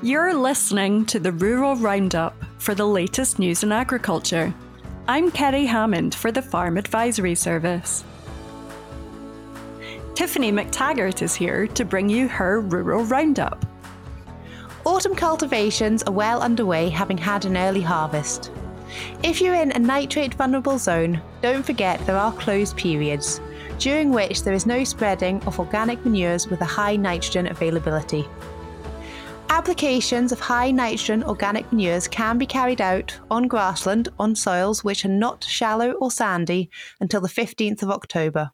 You're listening to the Rural Roundup for the latest news in agriculture. I'm Kerry Hammond for the Farm Advisory Service. Tiffany Mactaggart is here to bring you her Rural Roundup. Autumn cultivations are well underway, having had an early harvest. If you're in a nitrate vulnerable zone, don't forget there are closed periods, during which there is no spreading of organic manures with a high nitrogen availability. Applications of high nitrogen organic manures can be carried out on grassland on soils which are not shallow or sandy until the 15th of October.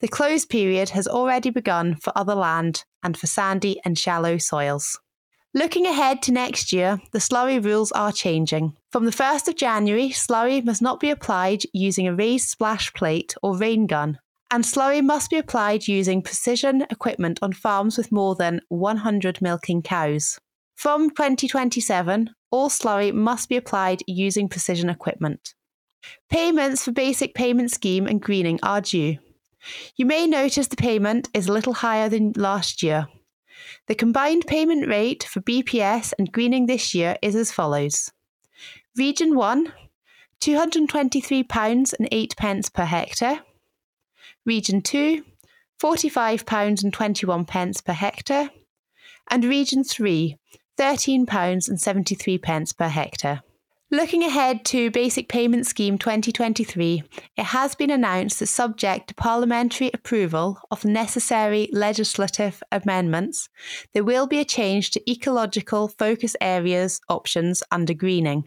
The close period has already begun for other land and for sandy and shallow soils. Looking ahead to next year, the slurry rules are changing. From the 1st of January, slurry must not be applied using a raised splash plate or rain gun and slurry must be applied using precision equipment on farms with more than 100 milking cows. From 2027, all slurry must be applied using precision equipment. Payments for Basic Payment Scheme and greening are due. You may notice the payment is a little higher than last year. The combined payment rate for BPS and greening this year is as follows Region 1, £223 and 8 pence per hectare. Region 2, £45 and 21 pence per hectare, and Region 3, £13 and 73 pence per hectare. Looking ahead to Basic Payment Scheme 2023, it has been announced that subject to parliamentary approval of necessary legislative amendments, there will be a change to ecological focus areas options under greening.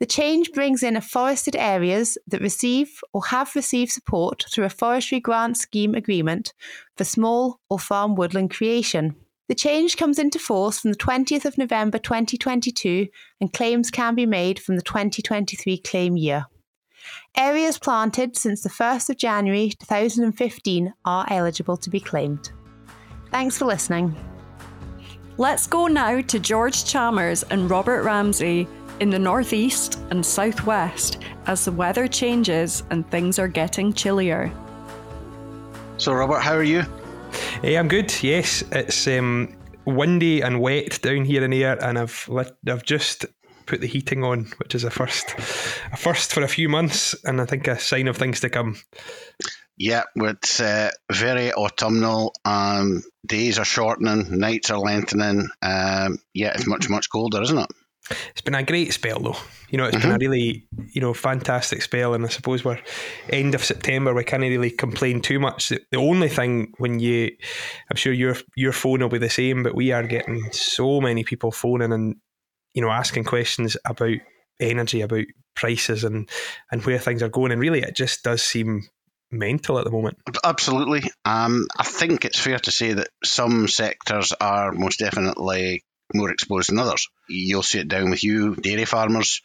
The change brings in forested areas that receive or have received support through a forestry grant scheme agreement for small or farm woodland creation. The change comes into force from the 20th of November 2022 and claims can be made from the 2023 claim year. Areas planted since the 1st of January 2015 are eligible to be claimed. Thanks for listening. Let's go now to George Chalmers and Robert Ramsay in the northeast and southwest as the weather changes and things are getting chillier. So, Robert, how are you? Hey, I'm good. Yes, it's um, windy and wet down here in here, and I've lit, I've just put the heating on, which is a first, a first for a few months, and I think a sign of things to come. Yeah, it's uh, very autumnal. Um, days are shortening, nights are lengthening. Um, yeah, it's much much colder, isn't it? It's been a great spell though. You know, it's mm-hmm. been a mm-hmm. really, you know, fantastic spell, and I suppose we're end of September. We can't really complain too much. The, the only thing when you, I'm sure your your phone will be the same, but we are getting so many people phoning and you know asking questions about energy, about prices, and and where things are going, and really it just does seem mental at the moment. Absolutely. Um, I think it's fair to say that some sectors are most definitely more exposed than others. You'll sit down with you, dairy farmers.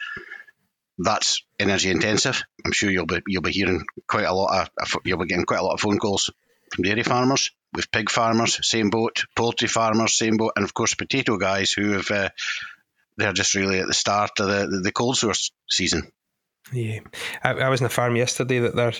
That's energy intensive. I'm sure you'll be you'll be hearing quite a lot of you'll be getting quite a lot of phone calls from dairy farmers. With pig farmers, same boat. Poultry farmers, same boat, and of course potato guys who have uh, they're just really at the start of the, the, cold source season. Yeah, I, I was in a farm yesterday that they're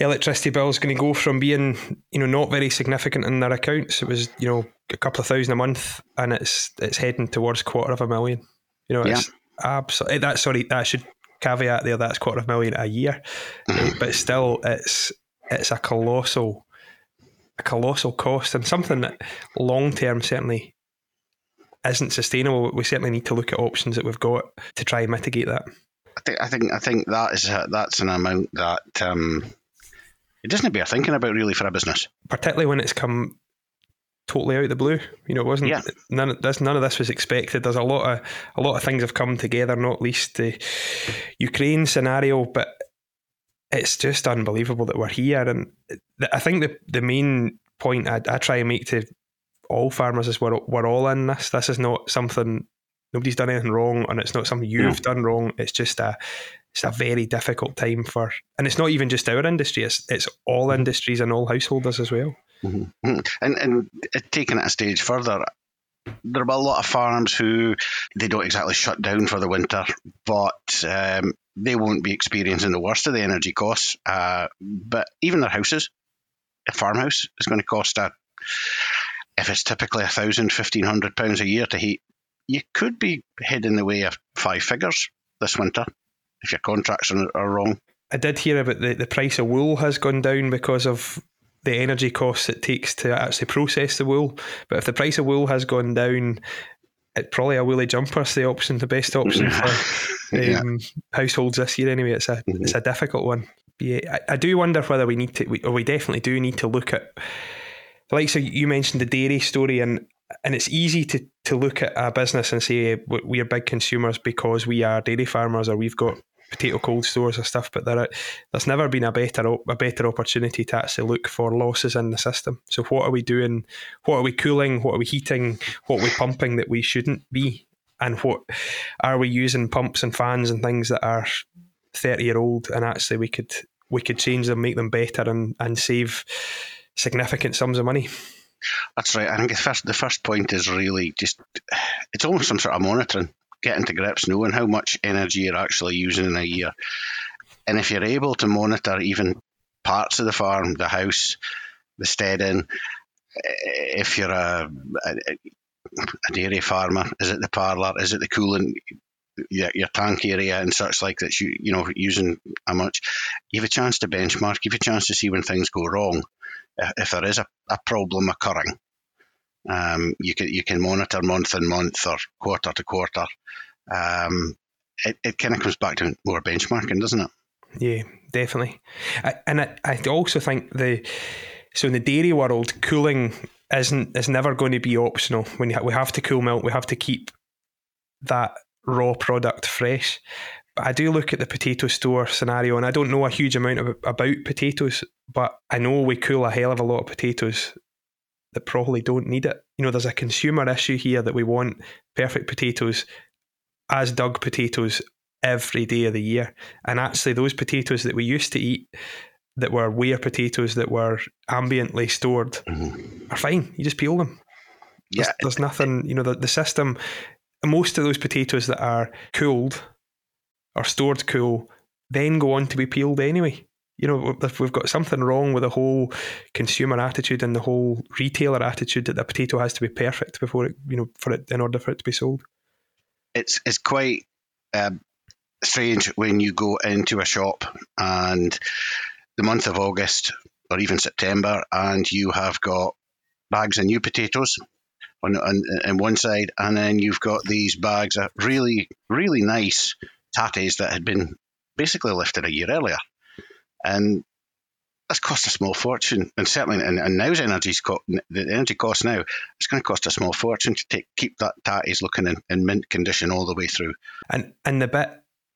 electricity bill is going to go from being, you know, not very significant in their accounts. It was, you know, a couple of thousand a month, and it's it's heading towards quarter of a million. You know, it's yeah. absolutely that. Sorry, that should caveat there. That's quarter of a million a year, mm-hmm. but still, it's it's a colossal, a colossal cost, and something that long term certainly isn't sustainable. We certainly need to look at options that we've got to try and mitigate that. I think I think I think that is a, that's an amount that um, it doesn't bear thinking about really for a business. Particularly when it's come totally out of the blue. You know, it wasn't yeah. none of this none of this was expected. There's a lot of a lot of things have come together, not least the Ukraine scenario, but it's just unbelievable that we're here. And I think the the main point I, I try and make to all farmers is we're we're all in this. This is not something nobody's done anything wrong, and it's not something you've yeah. done wrong. It's just a it's a very difficult time for, and it's not even just our industry; it's it's all mm-hmm. industries and all householders as well. Mm-hmm. mm-hmm. And and taking it a stage further, there are a lot of farms who they don't exactly shut down for the winter, but um, they won't be experiencing the worst of the energy costs. Uh, but even their houses, a farmhouse is going to cost a if it's typically a thousand, fifteen hundred pounds a year to heat, you could be heading the way of five figures this winter if your contracts are, are wrong. I did hear about the, the price of wool has gone down because of the energy costs it takes to actually process the wool. But if the price of wool has gone down, it probably a woolly jumper is the option, the best option for um, yeah. households this year. Anyway, it's a mm-hmm. it's a difficult one. Yeah, I, I, do wonder whether we need to, we, or we definitely do need to look at, like so you mentioned the dairy story, and and it's easy to to look at a business and say we are big consumers because we are dairy farmers or we've got potato cold stores and stuff, but there there's never been a better a better opportunity to actually look for losses in the system. So what are we doing? What are we cooling? What are we heating? What are we pumping that we shouldn't be? And what are we using pumps and fans and things that are thirty year old? And actually, we could we could change them, make them better, and and save significant sums of money. That's right. I think the first the first point is really just it's almost some sort of monitoring getting to grips, knowing how much energy you're actually using in a year. And if you're able to monitor even parts of the farm, the house, the steading, eh, if you're a, a, a dairy farmer, is it the parlour, is it the cooling, your, your tank area and such like that you you know using how much you have a chance to benchmark you have a chance to see when things go wrong eh, if there is a, a problem occurring um, you can you can monitor month and month or quarter to quarter. Um, it, it kind of comes back to more benchmarking, doesn't it? Yeah, definitely. I, and I, I also think the so in the dairy world, cooling isn't is never going to be optional. When we have to cool milk, we have to keep that raw product fresh. But I do look at the potato store scenario, and I don't know a huge amount of, about potatoes, but I know we cool a hell of a lot of potatoes that probably don't need it. You know, there's a consumer issue here that we want perfect potatoes as dug potatoes every day of the year. And actually, those potatoes that we used to eat that were weir potatoes that were ambiently stored mm-hmm. are fine. You just peel them. Yeah. There's, there's nothing, you know, the, the system, most of those potatoes that are cooled or stored cool then go on to be peeled anyway you know, if we've got something wrong with the whole consumer attitude and the whole retailer attitude that the potato has to be perfect before it, you know, for it in order for it to be sold. It's it's quite um, strange when you go into a shop and the month of August or even September, and you have got bags of new potatoes on, on, on one side, and then you've got these bags of really really nice tatties that had been basically lifted a year earlier and that's cost a small fortune. And certainly, and, and now's energy's co- the energy cost now, it's going to cost a small fortune to take, keep that tatties looking in, in mint condition all the way through. And and the bit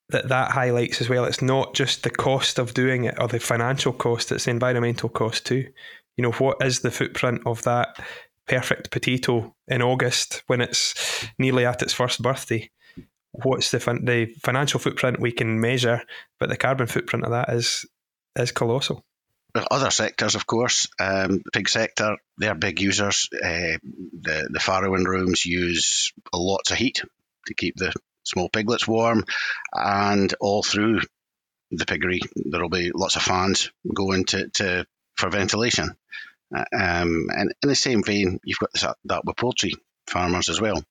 that that highlights as well, it's not just the cost of doing it or the financial cost; it's the environmental cost too. You know, what is the footprint of that perfect potato in August when it's nearly at its first birthday? What's the fin- the financial footprint we can measure, but the carbon footprint of that is is colossal. Other sectors, of course, um, pig sector, they're big users. Uh, the the farrowing rooms use lots of heat to keep the small piglets warm, and all through the piggery there will be lots of fans going to, to for ventilation. Uh, um, and in the same vein, you've got this, that with poultry farmers as well.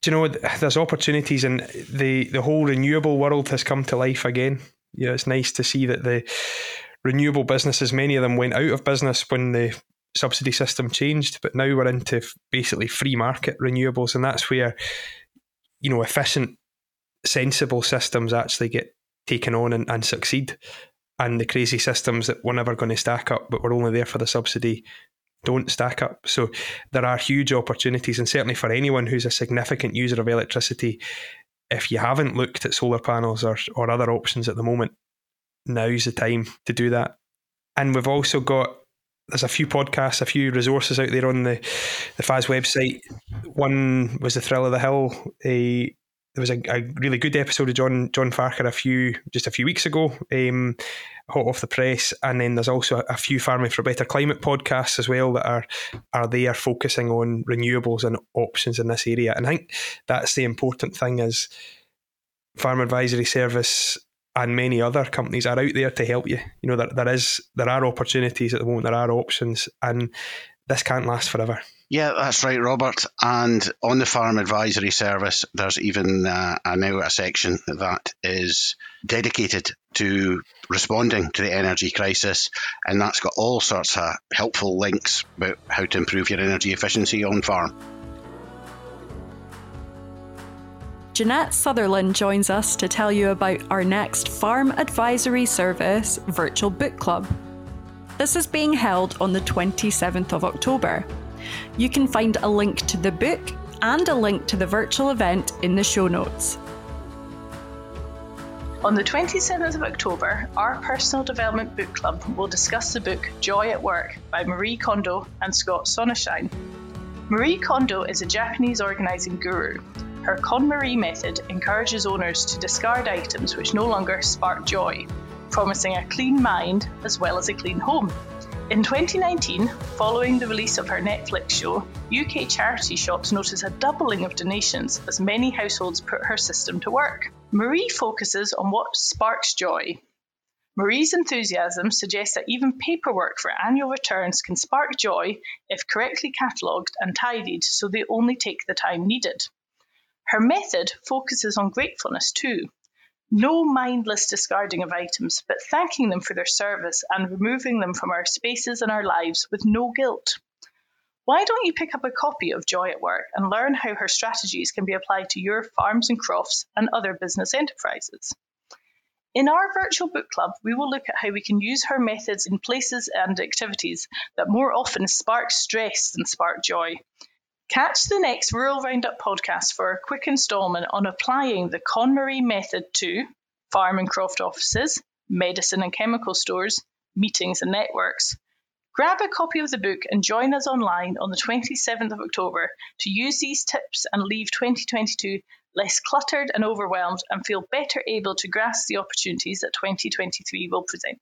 Do you know there's opportunities, and the the whole renewable world has come to life again. You know, it's nice to see that the renewable businesses, many of them went out of business when the subsidy system changed, but now we're into basically free market renewables, and that's where you know efficient, sensible systems actually get taken on and, and succeed. And the crazy systems that were never going to stack up, but were only there for the subsidy, don't stack up. So there are huge opportunities, and certainly for anyone who's a significant user of electricity, if you haven't looked at solar panels or, or other options at the moment, now's the time to do that. And we've also got there's a few podcasts, a few resources out there on the the FAS website. One was the Thrill of the Hill. A there was a, a really good episode of John John Farquhar a few just a few weeks ago, um, hot off the press. And then there's also a, a, few Farming for a Better Climate podcasts as well that are are there focusing on renewables and options in this area. And I think that's the important thing is Farm Advisory Service and many other companies are out there to help you. You know, there, there is there are opportunities at the moment, there are options, and this can't last forever. Yeah, that's right, Robert. And on the Farm Advisory Service, there's even uh, now a section that is dedicated to responding to the energy crisis, and that's got all sorts of helpful links about how to improve your energy efficiency on farm. Janette Sutherland joins us to tell you about our next Farm Advisory Service virtual book club. This is being held on the 27th of October. You can find a link to the book and a link to the virtual event in the show notes. On the 27th of October, our personal development book club will discuss the book Joy at Work by Marie Kondo and Scott Sonenshein. Marie Kondo is a Japanese organising guru her KonMari method encourages owners to discard items which no longer spark joy, promising a clean mind as well as a clean home. In 2019, following the release of her Netflix show, UK charity shops noticed a doubling of donations as many households put her system to work. Marie focuses on what sparks joy. Marie's enthusiasm suggests that even paperwork for annual returns can spark joy if correctly catalogued and tidied so they only take the time needed. Her method focuses on gratefulness too. No mindless discarding of items, but thanking them for their service and removing them from our spaces and our lives with no guilt. Why don't you pick up a copy of Joy at Work and learn how her strategies can be applied to your farms and crofts and other business enterprises? In our virtual book club, we will look at how we can use her methods in places and activities that more often spark stress than spark joy, Catch the next Rural Roundup podcast for a quick instalment on applying the KonMari method to farm and croft offices, medicine and chemical stores, meetings and networks. Grab a copy of the book and join us online on the 27th of October to use these tips and leave 2022 less cluttered and overwhelmed and feel better able to grasp the opportunities that 2023 will present.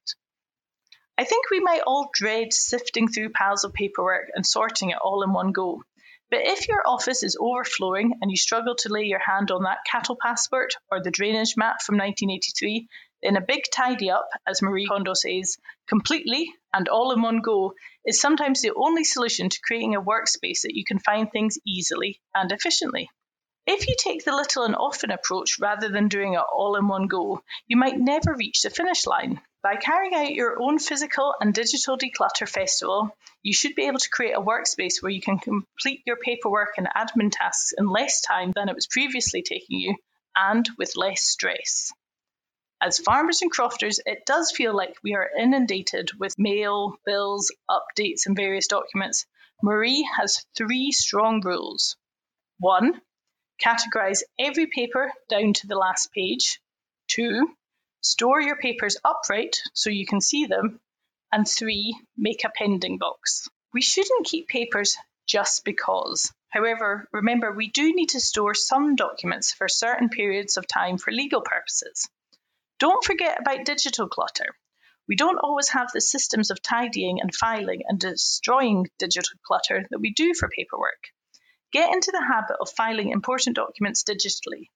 I think we might all dread sifting through piles of paperwork and sorting it all in one go. But if your office is overflowing and you struggle to lay your hand on that cattle passport or the drainage map from 1983, then a big tidy up, as Marie Kondo says, completely and all in one go, is sometimes the only solution to creating a workspace that you can find things easily and efficiently. If you take the little and often approach rather than doing it all in one go, you might never reach the finish line. By carrying out your own physical and digital declutter festival, you should be able to create a workspace where you can complete your paperwork and admin tasks in less time than it was previously taking you and with less stress. As farmers and crofters, it does feel like we are inundated with mail, bills, updates, and various documents. Marie has three strong rules. One, categorize every paper down to the last page. Two, Store your papers upright so you can see them. And three, make a pending box. We shouldn't keep papers just because. However, remember we do need to store some documents for certain periods of time for legal purposes. Don't forget about digital clutter. We don't always have the systems of tidying and filing and destroying digital clutter that we do for paperwork. Get into the habit of filing important documents digitally.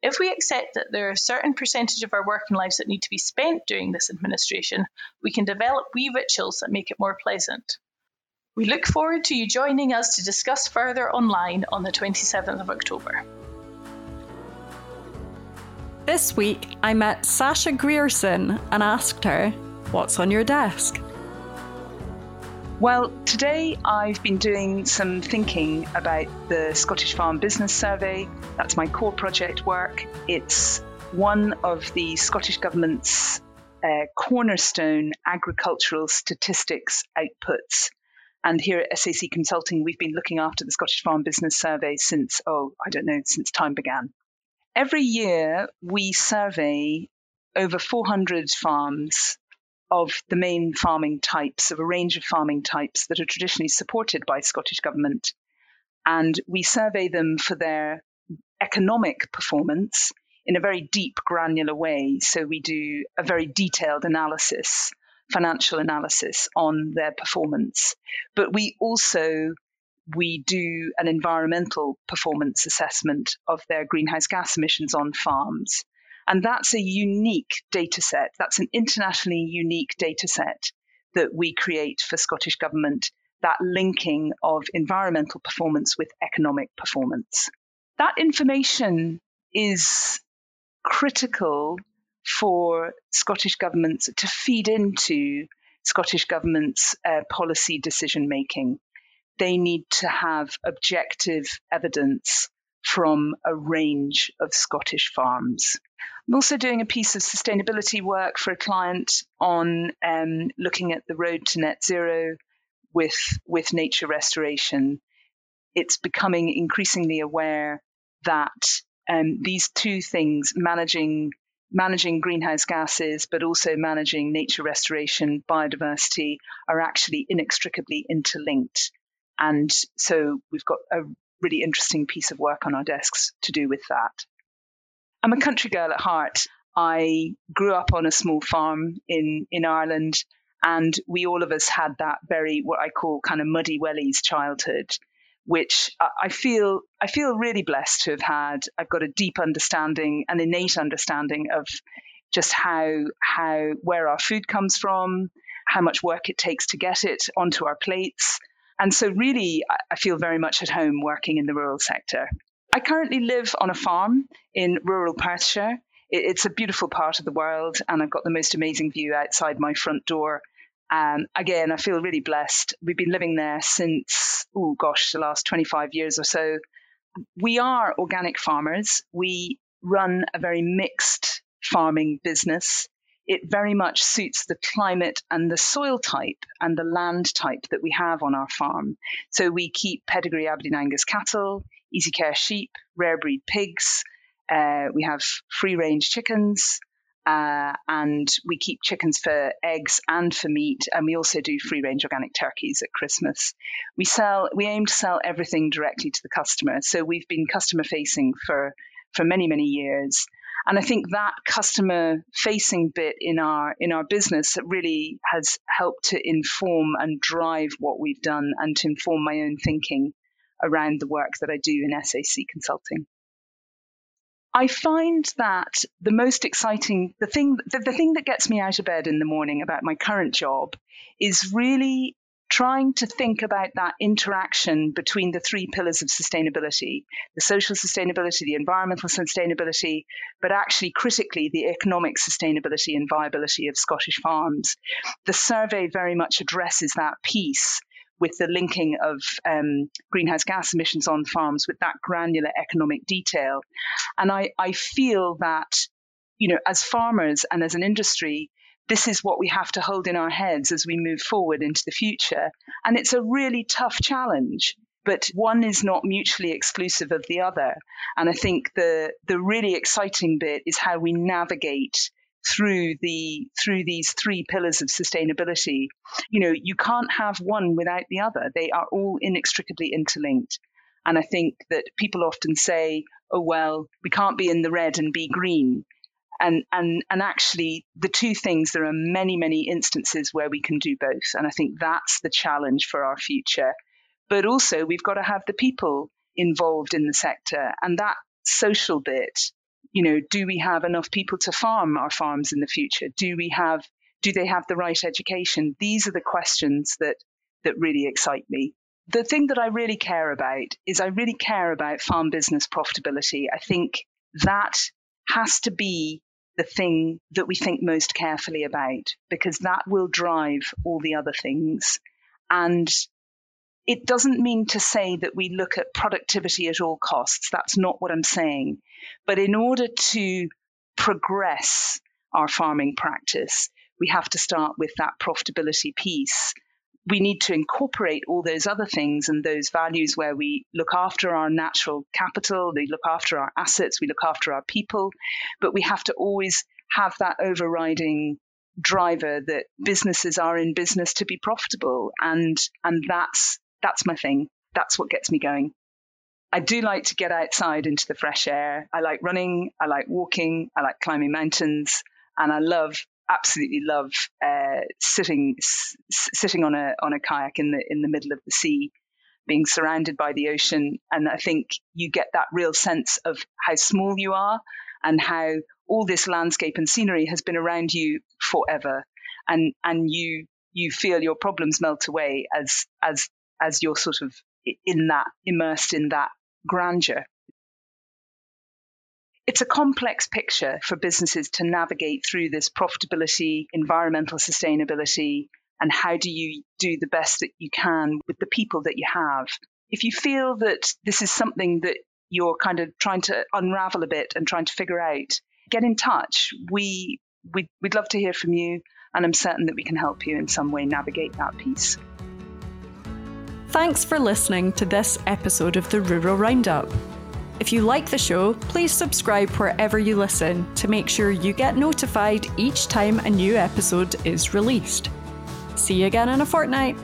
If we accept that there are a certain percentage of our working lives that need to be spent doing this administration, we can develop wee rituals that make it more pleasant. We look forward to you joining us to discuss further online on the 27th of October. This week, I met Sascha Grierson and asked her, What's on your desk? Well, today I've been doing some thinking about the Scottish Farm Business Survey. That's my core project work. It's one of the Scottish Government's uh, cornerstone agricultural statistics outputs. And here at SAC Consulting, we've been looking after the Scottish Farm Business Survey since, oh, I don't know, since time began. Every year, we survey over 400 farms of the main farming types, of a range of farming types that are traditionally supported by Scottish Government. And we survey them for their economic performance in a very deep, granular way. So we do a very detailed analysis, financial analysis on their performance. But we also we do an environmental performance assessment of their greenhouse gas emissions on farms. And that's a unique data set. That's an internationally unique data set that we create for Scottish Government that linking of environmental performance with economic performance. That information is critical for Scottish governments to feed into Scottish government's uh, policy decision making. They need to have objective evidence from a range of Scottish farms. I'm also doing a piece of sustainability work for a client on um, looking at the road to net zero with, with nature restoration. It's becoming increasingly aware that um, these two things, managing managing greenhouse gases, but also managing nature restoration, biodiversity, are actually inextricably interlinked. And so we've got a really interesting piece of work on our desks to do with that. I'm a country girl at heart. I grew up on a small farm in, in Ireland, and we all of us had that very, what I call kind of muddy wellies childhood which I feel I feel really blessed to have had. I've got a deep understanding, an innate understanding of just how how where our food comes from, how much work it takes to get it onto our plates, and so really I feel very much at home working in the rural sector. I currently live on a farm in rural Perthshire. It's a beautiful part of the world, and I've got the most amazing view outside my front door and again, I feel really blessed. We've been living there since, oh gosh, the last 25 years or so. We are organic farmers. We run a very mixed farming business. It very much suits the climate and the soil type and the land type that we have on our farm. So we keep pedigree Aberdeen Angus cattle, easy care sheep, rare breed pigs. Uh, we have free range chickens. Uh, and we keep chickens for eggs and for meat, and we also do free range organic turkeys at Christmas. We sell, we aim to sell everything directly to the customer. So we've been customer facing for for many many years, and I think that customer facing bit in our in our business really has helped to inform and drive what we've done, and to inform my own thinking around the work that I do in SAC consulting. I find that the most exciting, the thing, the, the thing that gets me out of bed in the morning about my current job is really trying to think about that interaction between the three pillars of sustainability the social sustainability, the environmental sustainability, but actually critically the economic sustainability and viability of Scottish farms. The survey very much addresses that piece with the linking of um, greenhouse gas emissions on farms with that granular economic detail. And I, I feel that, you know, as farmers and as an industry, this is what we have to hold in our heads as we move forward into the future. And it's a really tough challenge but one is not mutually exclusive of the other. And I think the the really exciting bit is how we navigate through the through these three pillars of sustainability. You know you can't have one without the other. They are all inextricably interlinked. And i think that people often say oh well we can't be in the red and be green. And and and actually the two things there are many many instances where we can do both. And i think that's the challenge for our future. But also we've got to have the people involved in the sector. And that social bit you know, do we have enough people to farm our farms in the future? Do we have do they have the right education? These are the questions that that really excite me. The thing that I really care about is I really care about farm business profitability. I think that has to be the thing that we think most carefully about because that will drive all the other things. And it doesn't mean to say that we look at productivity at all costs. That's not what I'm saying. But in order to progress our farming practice, we have to start with that profitability piece. We need to incorporate all those other things and those values where we look after our natural capital, we look after our assets, we look after our people, but we have to always have that overriding driver that businesses are in business to be profitable and and that's that's my thing. That's what gets me going. I do like to get outside into the fresh air. I like running. I like walking. I like climbing mountains, and I love, absolutely love, uh, sitting s- sitting on a on a kayak in the in the middle of the sea, being surrounded by the ocean. And I think you get that real sense of how small you are and how all this landscape and scenery has been around you forever, and and you you feel your problems melt away as as as you're sort of in that immersed in that grandeur. It's a complex picture for businesses to navigate through this profitability, environmental sustainability, and how do you do the best that you can with the people that you have. If you feel that this is something that you're kind of trying to unravel a bit and trying to figure out, get in touch. We, we we'd love to hear from you, and I'm certain that we can help you in some way navigate that piece. Thanks for listening to this episode of the Rural Roundup. If you like the show, please subscribe wherever you listen to make sure you get notified each time a new episode is released. See you again in a fortnight.